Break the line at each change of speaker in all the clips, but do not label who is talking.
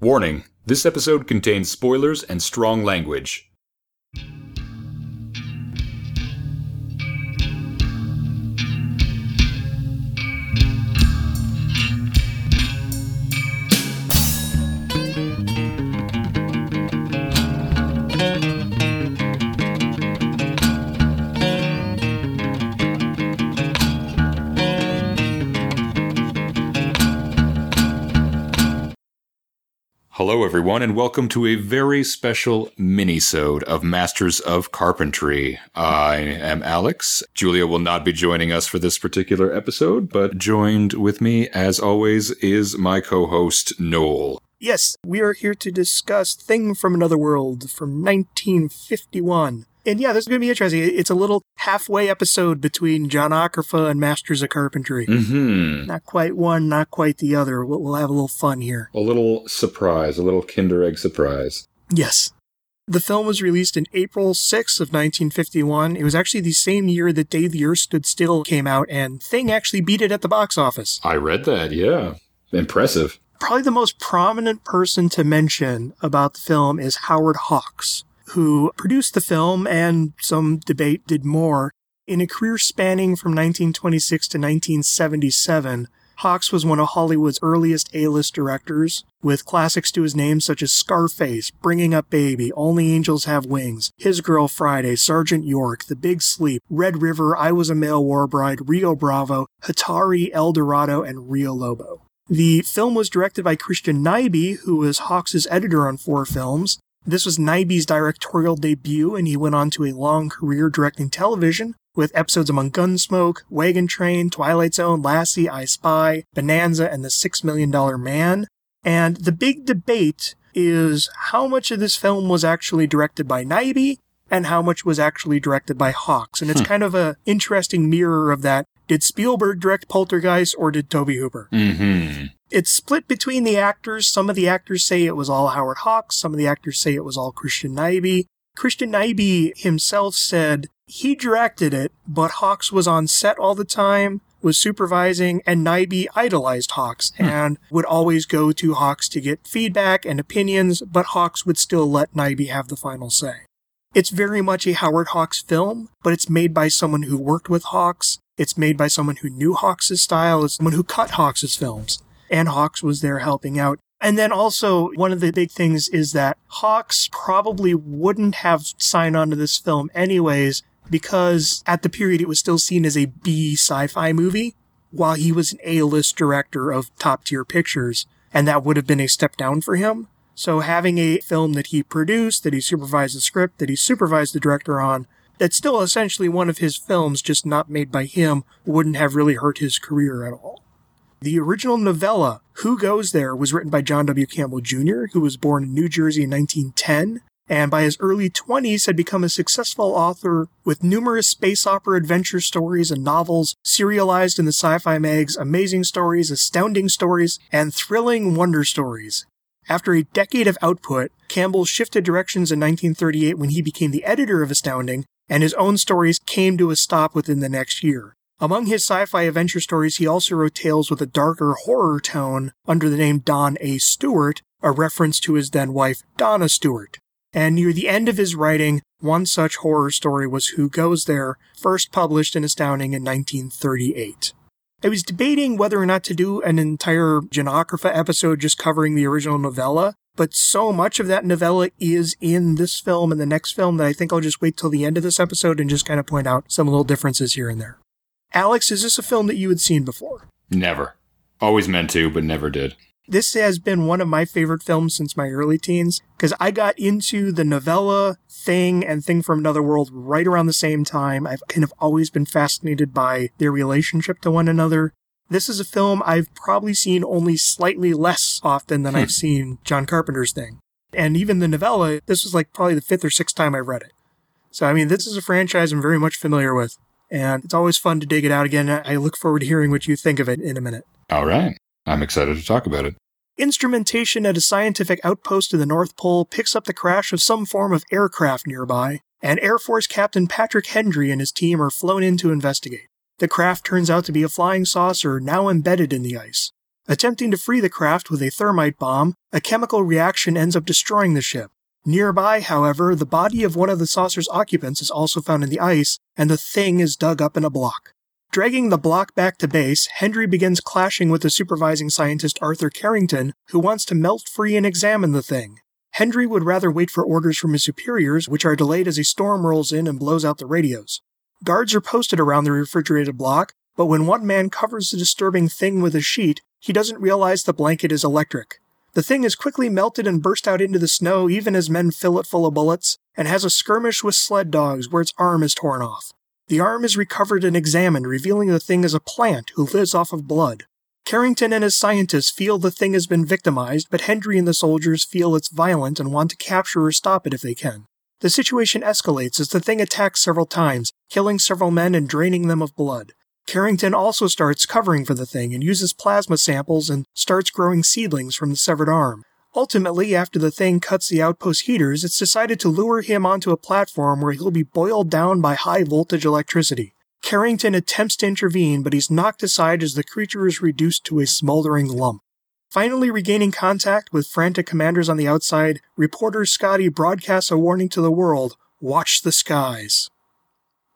Warning this episode contains spoilers and strong language. And welcome to a very special mini-sode of Masters of Carpentry. I am Alex. Julia will not be joining us for this particular episode, but joined with me, as always, is my co-host, Noel.
Yes, we are here to discuss Thing from Another World from 1951. And yeah, this is going to be interesting. It's a little halfway episode between Johnocrypha and Masters of Carpentry.
Mm-hmm.
Not quite one, not quite the other. We'll, we'll have a little fun here.
A little surprise, a little Kinder Egg surprise.
Yes. The film was released in April 6th of 1951. It was actually the same year that Day the Earth Stood Still came out, and Thing actually beat it at the box office.
I read that, yeah. Impressive.
Probably the most prominent person to mention about the film is Howard Hawks who produced the film and some debate did more. In a career spanning from 1926 to 1977, Hawks was one of Hollywood's earliest A-list directors, with classics to his name such as Scarface, Bringing Up Baby, Only Angels Have Wings, His Girl Friday, Sergeant York, The Big Sleep, Red River, I Was a Male War Bride, Rio Bravo, Hatari, El Dorado, and Rio Lobo. The film was directed by Christian Nyby, who was Hawks' editor on four films, this was Nyby's directorial debut, and he went on to a long career directing television with episodes among Gunsmoke, Wagon Train, Twilight Zone, Lassie, I Spy, Bonanza, and The Six Million Dollar Man. And the big debate is how much of this film was actually directed by Nyby and how much was actually directed by Hawks. And it's hmm. kind of a interesting mirror of that. Did Spielberg direct Poltergeist or did Tobe Hooper?
Mm-hmm.
It's split between the actors. Some of the actors say it was all Howard Hawks. Some of the actors say it was all Christian Nyby. Christian Nyby himself said he directed it, but Hawks was on set all the time, was supervising, and Nyby idolized Hawks hmm. and would always go to Hawks to get feedback and opinions, but Hawks would still let Nyby have the final say. It's very much a Howard Hawks film, but it's made by someone who worked with Hawks. It's made by someone who knew Hawks' style, it's someone who cut Hawks' films and Hawks was there helping out. And then also, one of the big things is that Hawks probably wouldn't have signed on to this film anyways, because at the period it was still seen as a B sci fi movie, while he was an A list director of top tier pictures, and that would have been a step down for him. So having a film that he produced, that he supervised the script, that he supervised the director on, that's still essentially one of his films, just not made by him, wouldn't have really hurt his career at all. The original novella, Who Goes There, was written by John W. Campbell Jr., who was born in New Jersey in 1910, and by his early 20s had become a successful author with numerous space opera adventure stories and novels serialized in the sci-fi mags Amazing Stories, Astounding Stories, and Thrilling Wonder Stories. After a decade of output, Campbell shifted directions in 1938 when he became the editor of Astounding, and his own stories came to a stop within the next year. Among his sci-fi adventure stories, he also wrote tales with a darker horror tone under the name Don A. Stewart, a reference to his then wife, Donna Stewart. And near the end of his writing, one such horror story was Who Goes There, first published in Astounding in 1938. I was debating whether or not to do an entire Johnocrypha episode just covering the original novella, but so much of that novella is in this film and the next film that I think I'll just wait till the end of this episode and just kind of point out some little differences here and there. Alex, is this a film that you had seen before?
Never. Always meant to, but never did.
This has been one of my favorite films since my early teens because I got into the novella thing and Thing from Another World right around the same time. I've kind of always been fascinated by their relationship to one another. This is a film I've probably seen only slightly less often than I've seen John Carpenter's Thing. And even the novella, this was like probably the fifth or sixth time I've read it. So, I mean, this is a franchise I'm very much familiar with and it's always fun to dig it out again. I look forward to hearing what you think of it in a minute.
All right. I'm excited to talk about it.
Instrumentation at a scientific outpost in the North Pole picks up the crash of some form of aircraft nearby, and Air Force Captain Patrick Hendry and his team are flown in to investigate. The craft turns out to be a flying saucer now embedded in the ice. Attempting to free the craft with a thermite bomb, a chemical reaction ends up destroying the ship. Nearby, however, the body of one of the saucer's occupants is also found in the ice, and the thing is dug up in a block. Dragging the block back to base, Hendry begins clashing with the supervising scientist Arthur Carrington, who wants to melt free and examine the thing. Hendry would rather wait for orders from his superiors, which are delayed as a storm rolls in and blows out the radios. Guards are posted around the refrigerated block, but when one man covers the disturbing thing with a sheet, he doesn't realize the blanket is electric. The thing is quickly melted and burst out into the snow even as men fill it full of bullets, and has a skirmish with sled dogs where its arm is torn off. The arm is recovered and examined, revealing the thing is a plant who lives off of blood. Carrington and his scientists feel the thing has been victimized, but Hendry and the soldiers feel it's violent and want to capture or stop it if they can. The situation escalates as the thing attacks several times, killing several men and draining them of blood. Carrington also starts covering for the thing and uses plasma samples and starts growing seedlings from the severed arm. Ultimately, after the thing cuts the outpost heaters, it's decided to lure him onto a platform where he'll be boiled down by high voltage electricity. Carrington attempts to intervene, but he's knocked aside as the creature is reduced to a smoldering lump. Finally regaining contact with frantic commanders on the outside, reporter Scotty broadcasts a warning to the world watch the skies.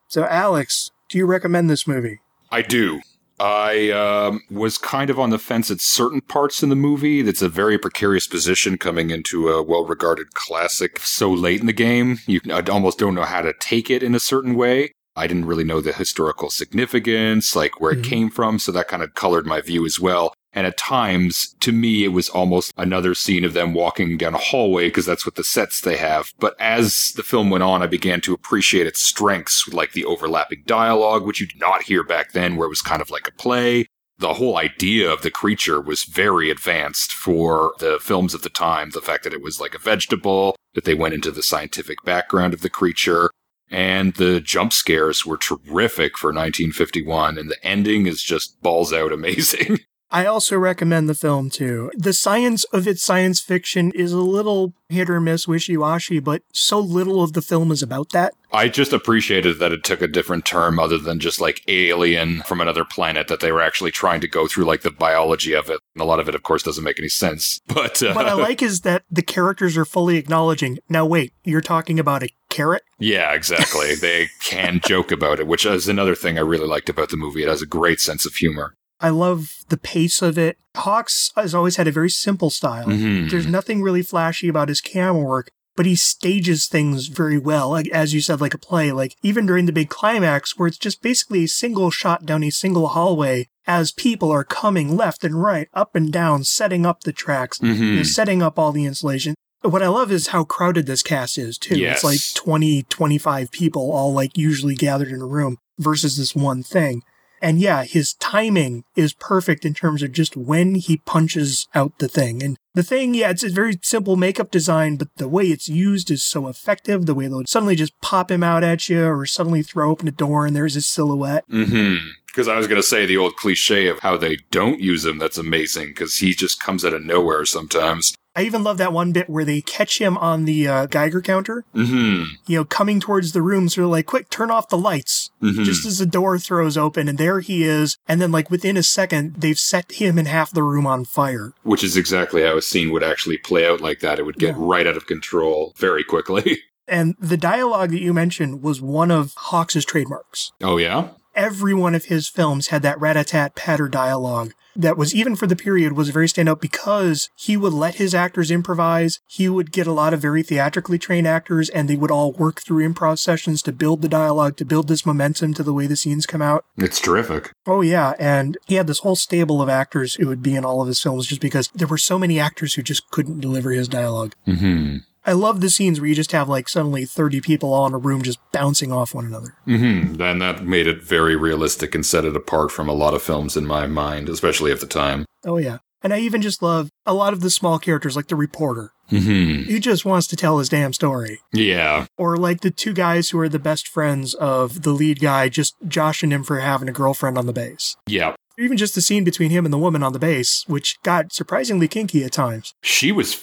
So, Alex, do you recommend this movie?
I do. I um, was kind of on the fence at certain parts in the movie. That's a very precarious position coming into a well regarded classic so late in the game. You I almost don't know how to take it in a certain way. I didn't really know the historical significance, like where
Mhm.
it came from. So that kind of colored my view as well. And at times, to me, it was almost another scene of them walking down a hallway because that's what the sets they have. But as the film went on, I began to appreciate its strengths, like the overlapping dialogue, which you did not hear back then, where it was kind of like a play. The whole idea of the creature was very advanced for the films of the time. The fact that it was like a vegetable, that they went into the scientific background of the creature, and the jump scares were terrific for 1951, and the ending is just balls out amazing.
I also recommend the film too. The science of its science fiction is a little hit or miss, wishy washy, but so little of the film is about that.
I just appreciated that it took a different term other than just like alien from another planet, that they were actually trying to go through like the biology of it. And a lot of it, of course, doesn't make any sense. But, uh,
What I like is that the characters are fully acknowledging. Now, wait, you're talking about a carrot?
yeah, exactly. they can joke about it, which is another thing I really liked about the movie. It has a great sense of humor.
I love the pace of it. Hawks has always had a very simple style.
Mhm.
There's nothing really flashy about his camera work, but he stages things very well. Like as you said, like a play. Like even during the big climax, where it's just basically a single shot down a single hallway as people are coming left and right, up and down, setting up the tracks,
Mhm.
you know, setting up all the insulation. What I love is how crowded this cast is too.
Yes.
It's like 20, 25 people all like usually gathered in a room versus this one thing. And yeah, his timing is perfect in terms of just when he punches out the thing. And the thing, yeah, it's a very simple makeup design, but the way it's used is so effective. The way they'll suddenly just pop him out at you or suddenly throw open a door and there's his silhouette.
Mm-hmm. Because I was going to say the old cliche of how they don't use him. That's amazing because he just comes out of nowhere sometimes.
I even love that one bit where they catch him on the uh, Geiger counter,
Mm-hmm.
you know, coming towards the room. So they're like, quick, turn off the lights.
Mm-hmm.
Just as the door throws open and there he is. And then like within a second, they've set him and half the room on fire.
Which is exactly how a scene would actually play out like that. It would get
Yeah.
right out of control very quickly.
And the dialogue that you mentioned was one of Hawks's trademarks.
oh, yeah?
Every one of his films had that rat-a-tat patter dialogue that was even for the period was very standout because he would let his actors improvise. He would get a lot of very theatrically trained actors and they would all work through improv sessions to build the dialogue, to build this momentum to the way the scenes come out.
It's terrific.
Oh yeah, and he had this whole stable of actors who would be in all of his films just because there were so many actors who just couldn't deliver his dialogue.
Mm-hmm.
I love the scenes where you just have like suddenly 30 people all in a room just bouncing off one another.
Mm-hmm. And that made it very realistic and set it apart from a lot of films in my mind, especially at the time.
Oh yeah. And I even just love a lot of the small characters like the reporter
Mm-hmm.
who just wants to tell his damn story.
Yeah.
Or like the two guys who are the best friends of the lead guy just joshing him for having a girlfriend on the base.
Yeah.
Even just the scene between him and the woman on the base, which got surprisingly kinky at times.
She was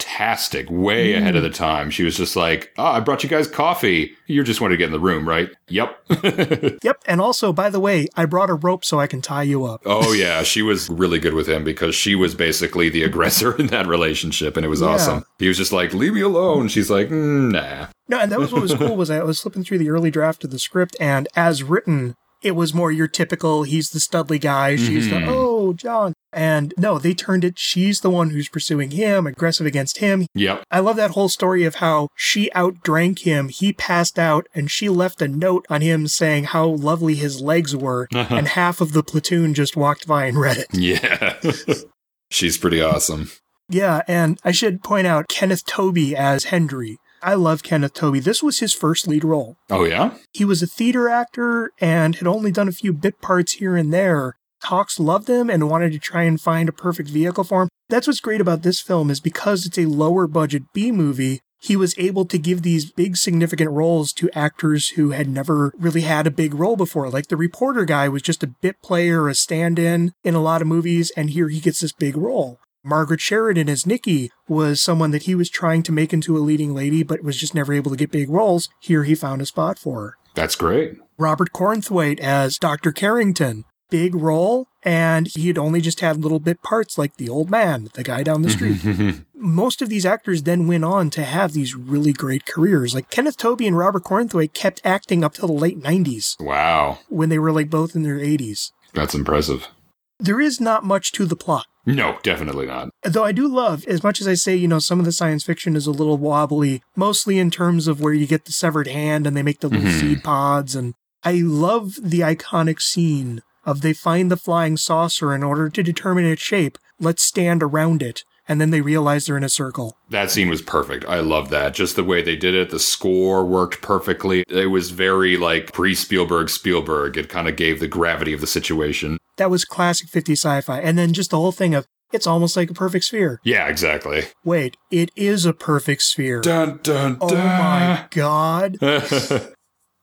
fantastic, way ahead of the time. She was just like, "Oh, I brought you guys coffee. You just wanted to get in the room, right?" Yep.
Yep. And also, by the way, I brought a rope so I can tie you up.
oh yeah, she was really good with him because she was basically the aggressor in that relationship, and it was
Yeah.
awesome. He was just like, "Leave me alone." She's like, "Mm, "Nah."
No, and that was what was cool was I was flipping through the early draft of the script, and as written, it was more your typical he's the studly guy, she's
Mhm.
the oh John. And no, they turned it. She's the one who's pursuing him, aggressive against him.
Yep.
I love that whole story of how she outdrank him. He passed out, and she left a note on him saying how lovely his legs were. and half of the platoon just walked by and read it.
Yeah. She's pretty awesome.
Yeah, and I should point out Kenneth Tobey as Hendry. I love Kenneth Tobey. This was his first lead role.
Oh yeah.
He was a theater actor and had only done a few bit parts here and there. Hawks loved him and wanted to try and find a perfect vehicle for him. That's what's great about this film is because it's a lower budget B movie, he was able to give these big significant roles to actors who had never really had a big role before. Like the reporter guy was just a bit player, a stand-in in a lot of movies, and here he gets this big role. Margaret Sheridan as Nikki was someone that he was trying to make into a leading lady, but was just never able to get big roles. Here he found a spot for her.
That's great.
Robert Cornthwaite as Dr. Carrington. Big role, and he had only just had little bit parts like the old man, the guy down the street. Most of these actors then went on to have these really great careers. Like Kenneth Tobey and Robert Cornthwaite kept acting up till the late 90s
wow.
when they were like both in their 80s.
That's impressive.
There is not much to the plot.
No, definitely not.
Though I do love, as much as I say, you know, some of the science fiction is a little wobbly, mostly in terms of where you get the severed hand and they make the little
Mhm.
seed pods. And I love the iconic scene of they find the flying saucer in order to determine its shape. Let's stand around it. And then they realize they're in a circle.
That scene was perfect. I love that. Just the way they did it. The score worked perfectly. It was very like pre Spielberg Spielberg. It kind of gave the gravity of the situation.
That was classic 50 sci fi. And then just the whole thing of it's almost like a perfect sphere.
Yeah, exactly.
Wait, it is a perfect sphere.
Dun dun
Oh my god.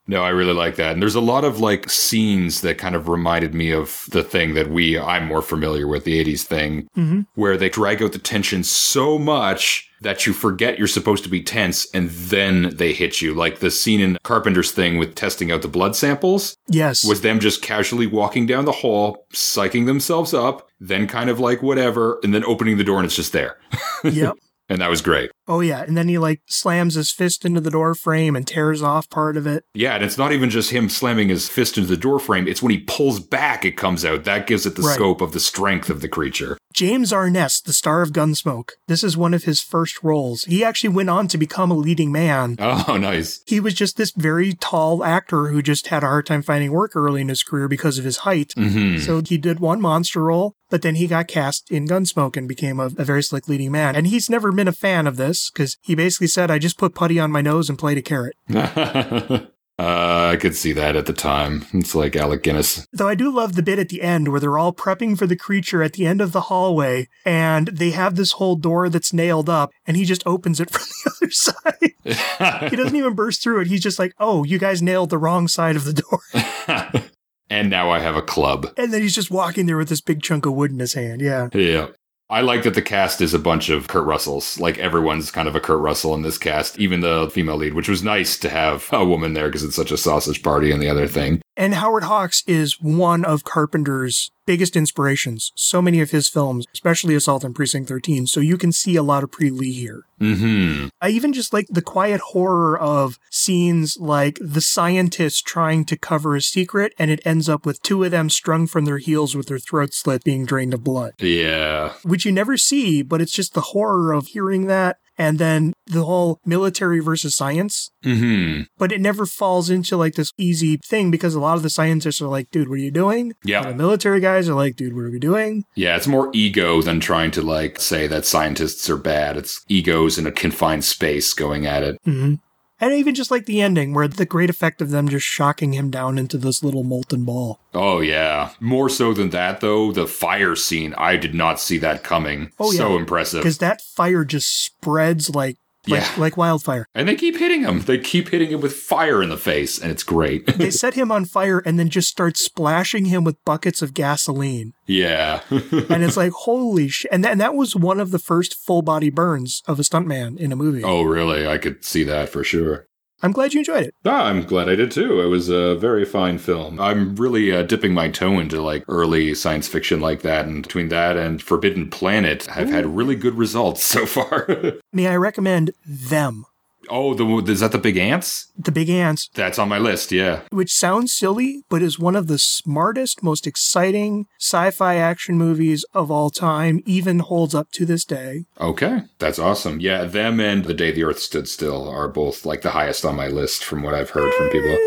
no, I really like that. And there's a lot of like scenes that kind of reminded me of the thing that we I'm more familiar with, the 80s thing,
hmm
where they drag out the tension so much that you forget you're supposed to be tense and then they hit you. Like the scene in Carpenter's thing with testing out the blood samples
Yes.
was them just casually walking down the hall, psyching themselves up, then kind of like whatever, and then opening the door and it's just there.
yep.
And that was great.
Oh yeah, and then he like slams his fist into the door frame and tears off part of it.
Yeah, and it's not even just him slamming his fist into the door frame. It's when he pulls back, it comes out. That gives it the
Right.
scope of the strength of the creature.
James Arness, the star of Gunsmoke. This is one of his first roles. He actually went on to become a leading man.
Oh, nice.
He was just this very tall actor who just had a hard time finding work early in his career because of his height.
hmm
So he did one monster role, but then he got cast in Gunsmoke and became a, a very slick leading man. And he's never been a fan of this because he basically said, I just put putty on my nose and played a carrot.
uh, I could see that at the time. It's like Alec Guinness.
Though I do love the bit at the end where they're all prepping for the creature at the end of the hallway and they have this whole door that's nailed up and he just opens it from the other side. He doesn't even burst through it. He's just like, oh, you guys nailed the wrong side of the door.
and now I have a club.
And then he's just walking there with this big chunk of wood in his hand. Yeah.
Yeah. I like that the cast is a bunch of Kurt Russells. Like everyone's kind of a Kurt Russell in this cast, even the female lead, which was nice to have a woman there because it's such a sausage party and the other thing.
And Howard Hawks is one of Carpenter's biggest inspirations. So many of his films, especially Assault on Precinct 13. So you can see a lot of Pre Lee here.
hmm
I even just like the quiet horror of scenes like the scientist trying to cover a secret and it ends up with two of them strung from their heels with their throats slit being drained of blood,
Yeah.
which you never see, but it's just the horror of hearing that. And then the whole military versus science,
hmm
but it never falls into like this easy thing because a lot of the scientists are like, dude, what are you doing?
Yeah.
And the military guys are like, dude, what are we doing?
Yeah, it's more ego than trying to like say that scientists are bad. It's egos in a confined space going at it.
hmm And even just like the ending, where the great effect of them just shocking him down into this little molten ball.
Oh yeah. More so than that though, the fire scene, I did not see that coming.
Oh, yeah.
So impressive.
Because that fire just spreads like like,
Yeah.
like wildfire.
And they keep hitting him. They keep hitting him with fire in the face, and it's great.
They set him on fire and then just start splashing him with buckets of gasoline.
yeah.
And it's like, holy shit. And, that- and that was one of the first full body burns of a stuntman in a movie.
oh, really? I could see that for sure.
I'm glad you enjoyed it.
Ah, I'm glad I did too. It was a very fine film. I'm really uh, dipping my toe into like early science fiction like that, and between that and Forbidden Planet, I've had really good results so far.
May I recommend Them,
oh, the is that the big ants?
The Big Ants,
That's on my list. Yeah.
which sounds silly, but is one of the smartest, most exciting sci fi action movies of all time, even holds up to this day.
Okay, that's awesome. Yeah, them and The Day the Earth Stood Still are both like the highest on my list from what I've heard from people.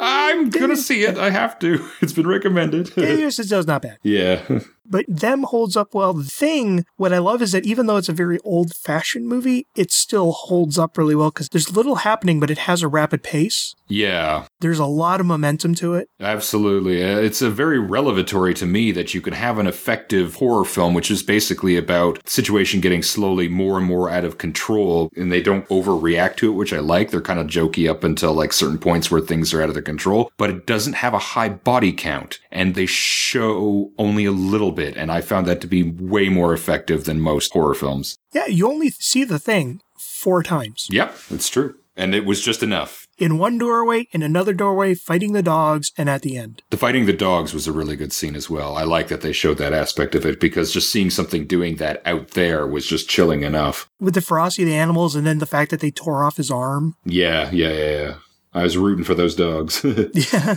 I'm gonna see it. I have to. It's been recommended.
It is not bad.
yeah.
But them holds up well. The thing, what I love is that even though it's a very old fashioned movie, it still holds up really well because there's little happening, but it has a rapid pace.
Yeah.
There's a lot of momentum to it.
Absolutely. Uh, It's a very revelatory to me that you can have an effective horror film, which is basically about the situation getting slowly more and more out of control, and they don't overreact to it, which I like. They're kind of jokey up until like certain points where things are out of their control, but it doesn't have a high body count, and they show only a little bit, and I found that to be way more effective than most horror films.
Yeah, you only see the thing four times.
Yep, that's true. And it was just enough.
In one doorway, in another doorway, fighting the dogs, and at the end.
The fighting the dogs was a really good scene as well. I like that they showed that aspect of it because just seeing something doing that out there was just chilling enough.
With the ferocity of the animals and then the fact that they tore off his arm.
Yeah, yeah, yeah, yeah. I was rooting for those dogs.
Yeah.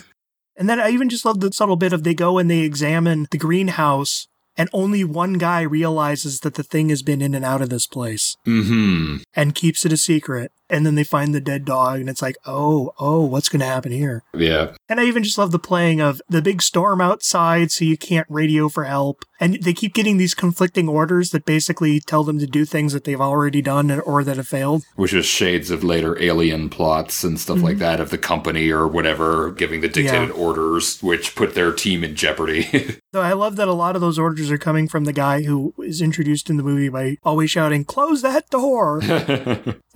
And then I even just love the subtle bit of they go and they examine the greenhouse and only one guy realizes that the thing has been in and out of this place
hmm
and keeps it a secret. And then they find the dead dog and it's like, oh, oh, what's going to happen here?
Yeah.
And I even just love the playing of the big storm outside so you can't radio for help. And they keep getting these conflicting orders that basically tell them to do things that they've already done or that have failed.
Which is shades of later alien plots and stuff like mhm. that of the company or whatever giving the dictated orders, which put their team in jeopardy.
So I love that a lot of those orders are coming from the guy who is introduced in the movie by always shouting, close that door.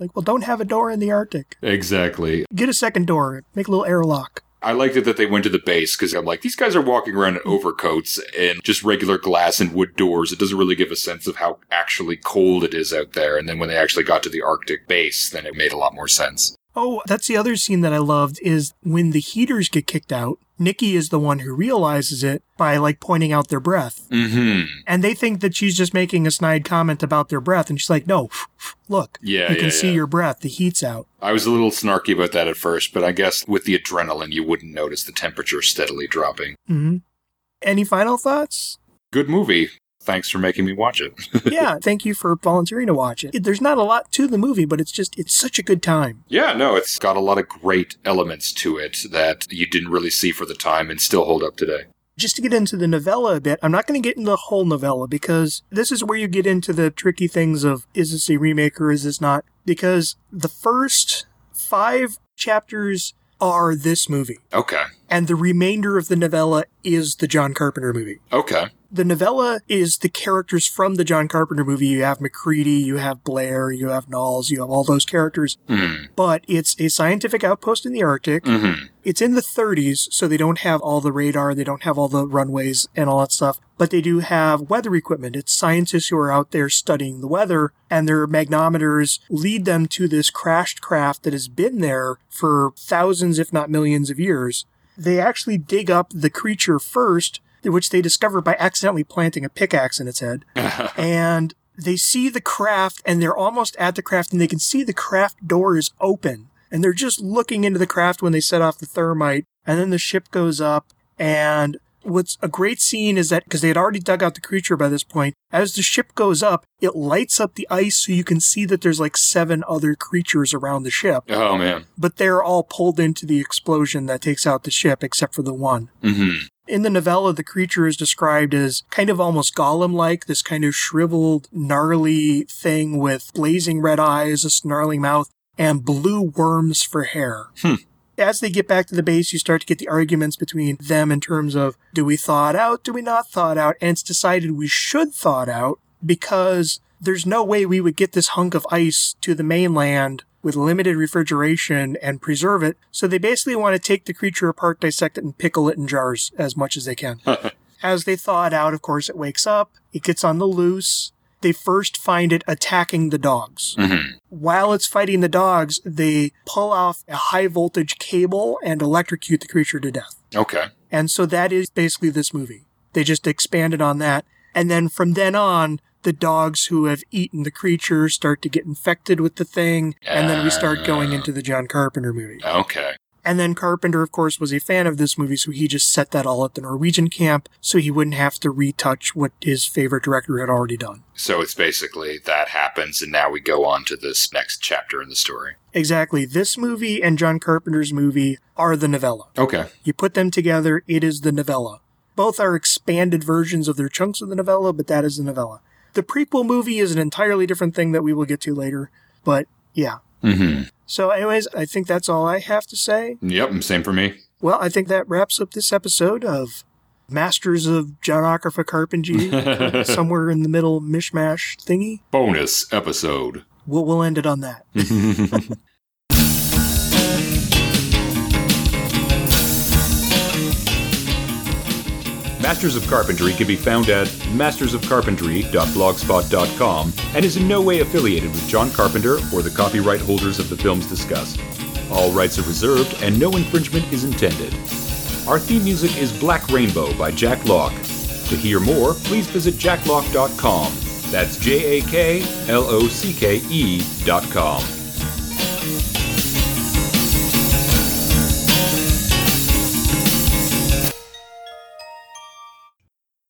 It's like, well, don't have a door in the Arctic.
exactly.
Get a second door. Make a little airlock.
I liked it that they went to the base because I'm like, these guys are walking around in overcoats and just regular glass and wood doors. It doesn't really give a sense of how actually cold it is out there. And then when they actually got to the Arctic base, then it made a lot more sense.
Oh, that's the other scene that I loved is when the heaters get kicked out. Nikki is the one who realizes it by like pointing out their breath.
hmm
And they think that she's just making a snide comment about their breath. And she's like, no, look,
Yeah,
you can
yeah,
see your breath. The heat's out.
I was a little snarky about that at first, but I guess with the adrenaline, you wouldn't notice the temperature steadily dropping.
Mm-hmm. Any final thoughts?
Good movie. Thanks for making me watch it.
yeah, thank you for volunteering to watch it. There's not a lot to the movie, but it's just, it's such a good time.
yeah, no, it's got a lot of great elements to it that you didn't really see for the time and still hold up today.
Just to get into the novella a bit, I'm not going to get into the whole novella because this is where you get into the tricky things of is this a remake or is this not? Because the first five chapters are this movie,
Okay.
and the remainder of the novella is the John Carpenter movie.
Okay.
The novella is the characters from the John Carpenter movie. You have McCready, you have Blair, you have Knowles, you have all those characters.
Mm.
But it's a scientific outpost in the Arctic.
hmm
It's in the 30s, so they don't have all the radar, they don't have all the runways and all that stuff, but they do have weather equipment. It's scientists who are out there studying the weather, and their magnometers lead them to this crashed craft that has been there for thousands, if not millions of years. They actually dig up the creature first, which they discover by accidentally planting a pickaxe in its head. And they see the craft and they're almost at the craft and they can see the craft door is open. And they're just looking into the craft when they set off the thermite. And then the ship goes up and what's a great scene is that because they had already dug out the creature by this point as the ship goes up it lights up the ice so you can see that there's like seven other creatures around the ship
Oh, man.
but they're all pulled into the explosion that takes out the ship except for the one
hmm
in the novella, the creature is described as kind of almost golem like, this kind of shriveled, gnarly thing with blazing red eyes, a snarling mouth, and blue worms for hair.
Hmm.
As they get back to the base, you start to get the arguments between them in terms of do we thaw it out, do we not thaw it out? And it's decided we should thaw it out because there's no way we would get this hunk of ice to the mainland with limited refrigeration and preserve it. So they basically want to take the creature apart, dissect it, and pickle it in jars as much as they can. as they thaw it out, of course, it wakes up, it gets on the loose. They first find it attacking the dogs.
Mm-hmm.
While it's fighting the dogs, they pull off a high voltage cable and electrocute the creature to death.
Okay.
And so that is basically this movie. They just expanded on that. And then from then on, the dogs who have eaten the creature start to get infected with the thing. And then we start going into the John Carpenter movie.
Okay.
And then Carpenter, of course, was a fan of this movie, so he just set that all at the Norwegian camp so he wouldn't have to retouch what his favorite director had already done.
So it's basically that happens, and now we go on to this next chapter in the story.
Exactly. This movie and John Carpenter's movie are the novella.
Okay.
You put them together, it is the novella. Both are expanded versions of their chunks of the novella, but that is the novella. The prequel movie is an entirely different thing that we will get to later, but yeah.
Mm-hmm.
So, anyways, I think that's all I have to say.
Yep. Same for me.
Well, I think that wraps up this episode of Masters of Johnocrypha Carpentry, somewhere in the middle mishmash thingy.
Bonus episode.
We'll, we'll end it on that.
Masters of Carpentry can be found at mastersofcarpentry.blogspot.com and is in no way affiliated with John Carpenter or the copyright holders of the films discussed. All rights are reserved and no infringement is intended. Our theme music is Black Rainbow by Jak Locke. To hear more, please visit jaklocke.com. That's J A K L O C K E dot com.